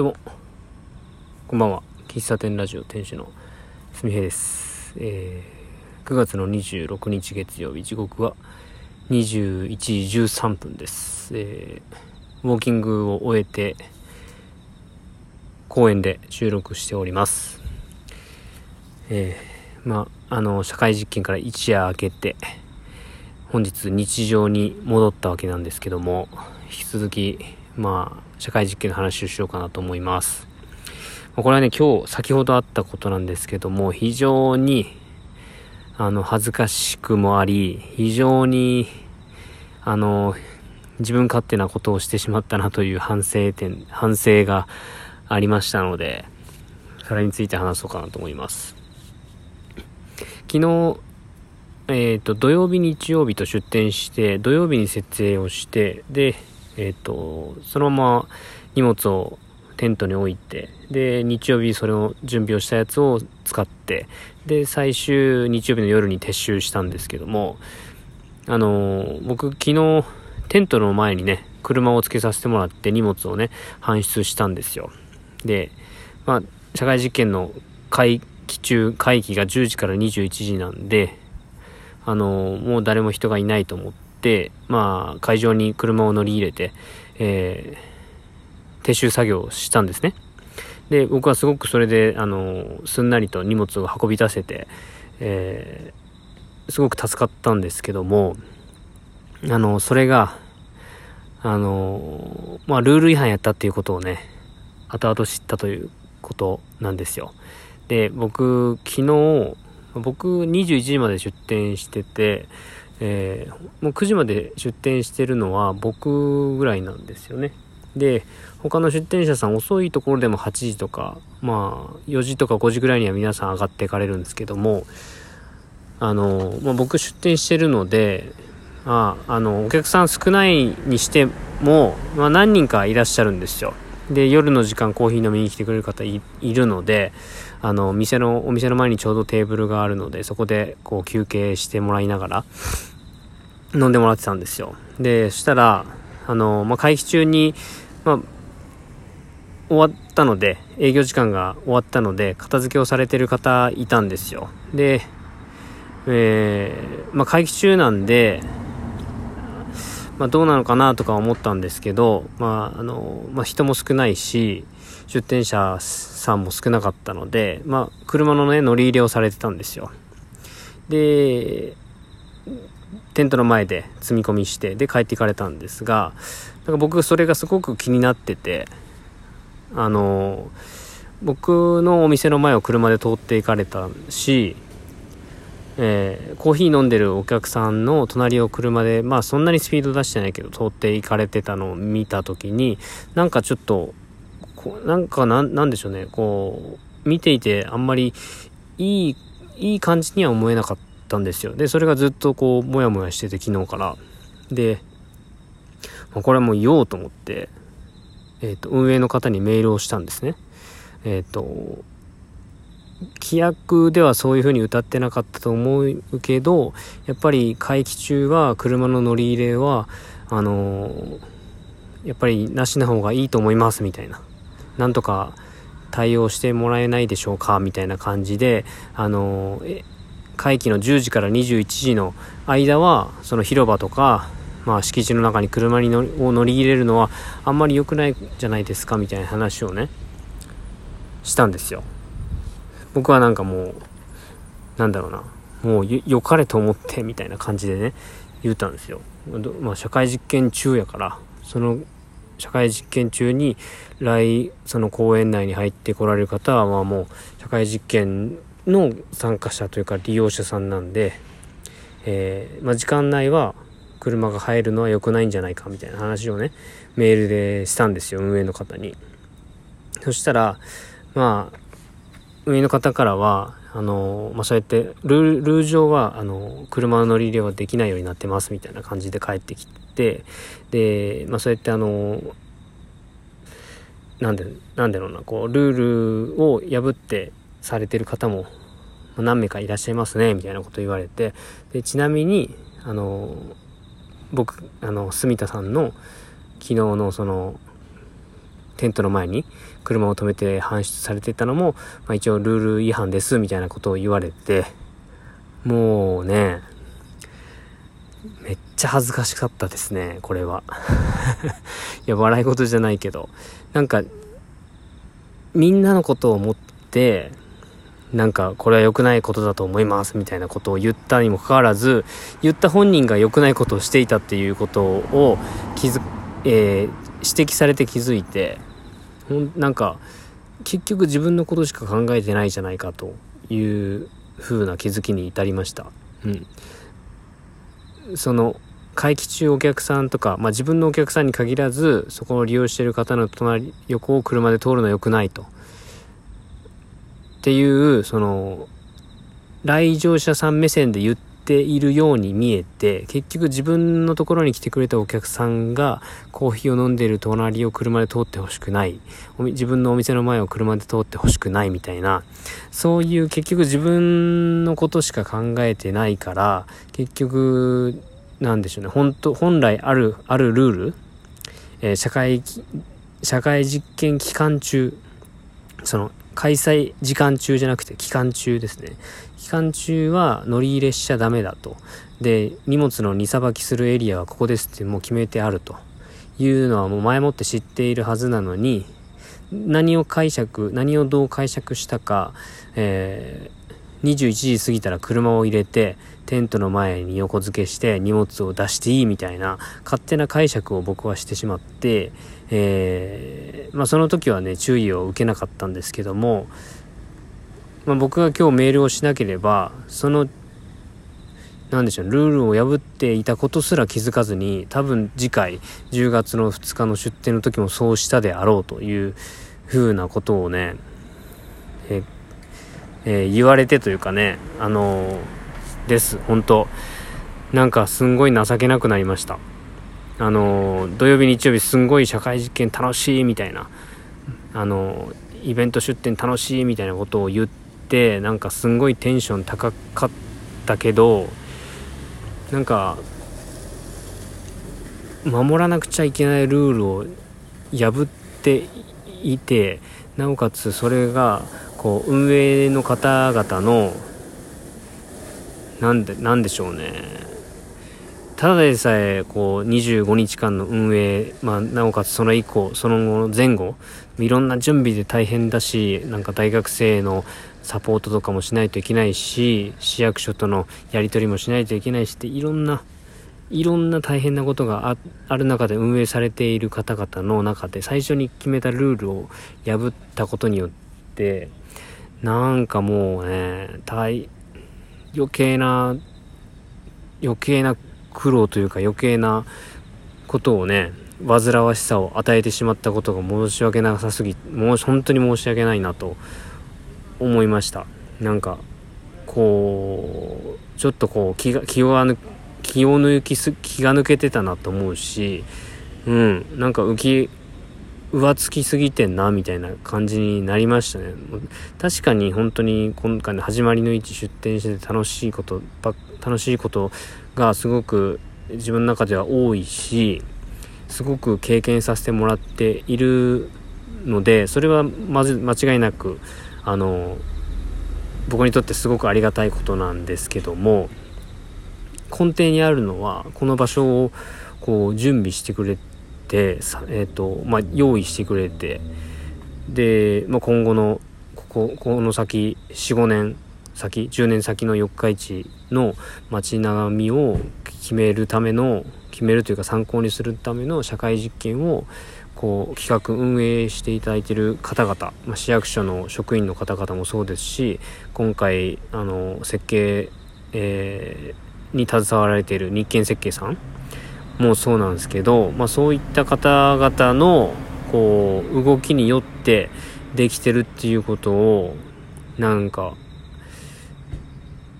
どうも、こんばんは。喫茶店ラジオ店主のすみへいです。えー、9月の26日月曜日、時刻は21時13分です。えー、ウォーキングを終えて、公園で収録しております。えー、まあ、あの、社会実験から一夜明けて、本日日常に戻ったわけなんですけども、引き続き、まあ、社会実験の話をしようかなと思います。これはね、今日、先ほどあったことなんですけども、非常に、あの、恥ずかしくもあり、非常に、あの、自分勝手なことをしてしまったなという反省点、反省がありましたので、それについて話そうかなと思います。昨日、えっ、と、土曜日、日曜日と出店して、土曜日に設営をして、で、えっ、と、そのまま荷物をテントに置いて、で、日曜日それを準備をしたやつを使って、で、最終日曜日の夜に撤収したんですけども、あの僕昨日、テントの前にね、車をつけさせてもらって荷物をね、搬出したんですよ。で、まあ、社会実験の会期中、会期が10時から21時なんで、あのもう誰も人がいないと思って、まあ、会場に車を乗り入れて、えー、撤収作業をしたんですね。で、僕はすごくそれで、あのすんなりと荷物を運び出せて、えーすごく助かったんですけども、あのそれが、あのまあ、ルール違反やったっていうことをね、後々知ったということなんですよ。で、僕、昨日、僕21時まで出店してて、えーもう9時まで出店してるのは僕ぐらいなんですよね。で、他の出店者さん遅いところでも8時とか、まあ4時とか5時ぐらいには皆さん上がっていかれるんですけども、あの、まあ、僕出店してるので、ああの、お客さん少ないにしても、まあ、何人かいらっしゃるんですよ。で、夜の時間コーヒー飲みに来てくれる方いるので、あの、店の、お店の前にちょうどテーブルがあるので、そこでこう休憩してもらいながら、飲んでもらってたんですよ。で、そしたら、あの、まあ、会期中に、まあ、終わったので、営業時間が終わったので、片付けをされてる方いたんですよ。で、えー、まあ、会期中なんで、まあ、どうなのかなとか思ったんですけど、まあ、あの、まあ、人も少ないし、出店者さんも少なかったので、まあ、車のね、乗り入れをされてたんですよ。で、テントの前で積み込みして、で、帰っていかれたんですが、なんか僕、それがすごく気になってて、あの、僕のお店の前を車で通っていかれたし、えーコーヒー飲んでるお客さんの隣を車で、まあそんなにスピード出してないけど通っていかれてたのを見たときに、なんかちょっと、こなんかなん、なんでしょうね、こう、見ていてあんまりいい、いい感じには思えなかったんですよ。で、それがずっとこう、もやもやしてて昨日から。で、まあこれはもう言おうと思って、えっ、と、運営の方にメールをしたんですね。えっ、と、規約ではそういうふうに歌ってなかったと思うけど、やっぱり会期中は車の乗り入れは、あのやっぱりなしな方がいいと思いますみたいな。なんとか対応してもらえないでしょうかみたいな感じで、あのえ会期の10時から21時の間は、その広場とか、まあ敷地の中に車に乗を乗り入れるのはあんまり良くないじゃないですかみたいな話をね、したんですよ。僕はなんかもう、なんだろうな、もう良かれと思ってみたいな感じでね、言ったんですよ。まあ、社会実験中やから、その社会実験中に来、その公園内に入ってこられる方は、まあもう社会実験の参加者というか利用者さんなんで、えーまあ時間内は車が入るのは良くないんじゃないかみたいな話をね、メールでしたんですよ、運営の方に。そしたら、まあ、運営の方からは、あの、まあ、そうやって、ルール、上は、あの、車の乗り入れはできないようになってます、みたいな感じで帰ってきて、で、まあ、そうやってあの、なんで、なんだろうな、こう、ルールを破ってされてる方も、何名かいらっしゃいますね、みたいなこと言われて、で、ちなみに、あの、僕、あの、住田さんの、昨日のその、テントの前に車を止めて搬出されてたのも、まあ、一応ルール違反ですみたいなことを言われて、もうね、めっちゃ恥ずかしかったですね、これは。いや、笑い事じゃないけど。なんか、みんなのことを思って、なんか、これは良くないことだと思います、みたいなことを言ったにもかかわらず、言った本人が良くないことをしていたっていうことを気づ、えー、指摘されて気づいて、なんか、結局自分のことしか考えてないじゃないかという風な気づきに至りました。うん。その会期中お客さんとか、まあ、自分のお客さんに限らずそこを利用している方の隣横を車で通るのは良くないと。っていうその来場者さん目線で言ってているように見えて結局自分のところに来てくれたお客さんがコーヒーを飲んでいる隣を車で通ってほしくない。自分のお店の前を車で通ってほしくないみたいな。そういう結局自分のことしか考えてないから結局なんでしょうね。本当本来あるあるルール、えー、社会社会実験期間中その開催時間中じゃなくて期間中ですね。期間中は乗り入れしちゃダメだと。で、荷物の荷さばきするエリアはここですってもう決めてあるというのはもう前もって知っているはずなのに、何を解釈、何をどう解釈したか、えー、21時過ぎたら車を入れて、テントの前に横付けして荷物を出していいみたいな勝手な解釈を僕はしてしまって、えー、まあ、その時はね注意を受けなかったんですけども、まあ、僕が今日メールをしなければその何でしょうルールを破っていたことすら気づかずに多分次回10月の2日の出店の時もそうしたであろうというふうなことをねええー、言われてというかねあのーです本当。なんかすんごい情けなくなりました。あの土曜日日曜日すんごい社会実験楽しいみたいな。あのイベント出店楽しいみたいなことを言ってなんかすんごいテンション高かったけどなんか守らなくちゃいけないルールを破っていてなおかつそれがこう運営の方々のなんで、なんでしょうね。ただでさえ、こう、25日間の運営、まあ、なおかつその以降、その後の、前後、いろんな準備で大変だし、なんか大学生のサポートとかもしないといけないし、市役所とのやり取りもしないといけないしって、いろんな、いろんな大変なことがある中で運営されている方々の中で最初に決めたルールを破ったことによって、なんかもうね、大、余計な余計な苦労というか余計なことをね煩わしさを与えてしまったことが申し訳なさすぎもう本当に申し訳ないなと思いました。なんかこうちょっとこう気が気を気を抜きす気が抜けてたなと思うしうんなんか浮き浮つきすぎてんなみたいな感じになりましたね。確かに本当に今回の始まりの位置出店してて楽しいこと楽しいことがすごく自分の中では多いしすごく経験させてもらっているのでそれはまず間違いなくあの僕にとってすごくありがたいことなんですけども根底にあるのはこの場所をこう準備してくれて、えーとまあ、用意してくれてで、まあ、今後のこここの先45年先10年先の四日市の街並みを決めるための決めるというか参考にするための社会実験をこう企画運営していただいている方々、まあ、市役所の職員の方々もそうですし今回あの設計、えー、に携わられている日建設計さんもそうなんですけど、まあ、そういった方々のこう動きによってできてるっていうことをなんか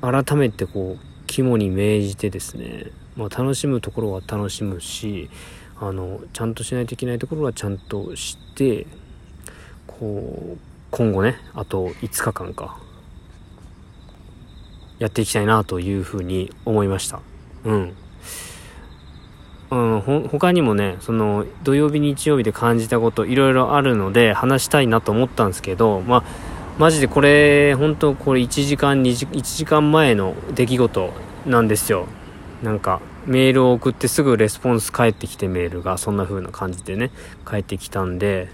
改めてこう肝に銘じてですね、まあ、楽しむところは楽しむしあのちゃんとしないといけないところはちゃんとしてこう今後ねあと5日間かやっていきたいなというふうに思いました。うん。うん、他にもね、その土曜日日曜日で感じたこといろいろあるので話したいなと思ったんですけど、まあ、マジでこれ、本当これ1時間、2時、1時間前の出来事なんですよ。なんか、メールを送ってすぐレスポンス返ってきてメールが、そんな風な感じでね、返ってきたんで、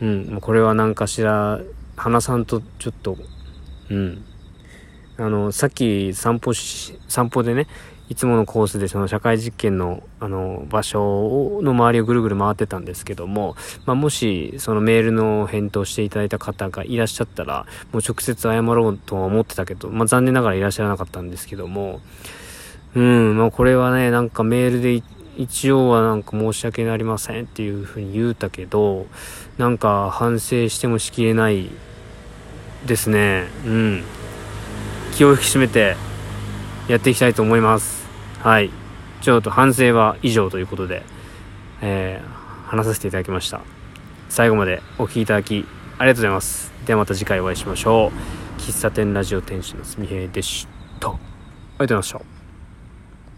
うん、これは何かしら、花さんとちょっと、うん。あの、さっき散歩し、散歩でね、いつものコースでその社会実験のあの場所の周りをぐるぐる回ってたんですけども、まあ、もしそのメールの返答していただいた方がいらっしゃったら、もう直接謝ろうとは思ってたけど、まあ、残念ながらいらっしゃらなかったんですけども、うん、まあ、これはね、なんかメールで一応はなんか申し訳ありませんっていうふうに言うたけど、なんか反省してもしきれないですね。うん。気を引き締めてやっていきたいと思います。はい。ちょっと反省は以上ということで、えー、話させていただきました。最後までお聴きいただきありがとうございます。ではまた次回お会いしましょう。喫茶店ラジオ店主のすみへいでした。ありがとうございました。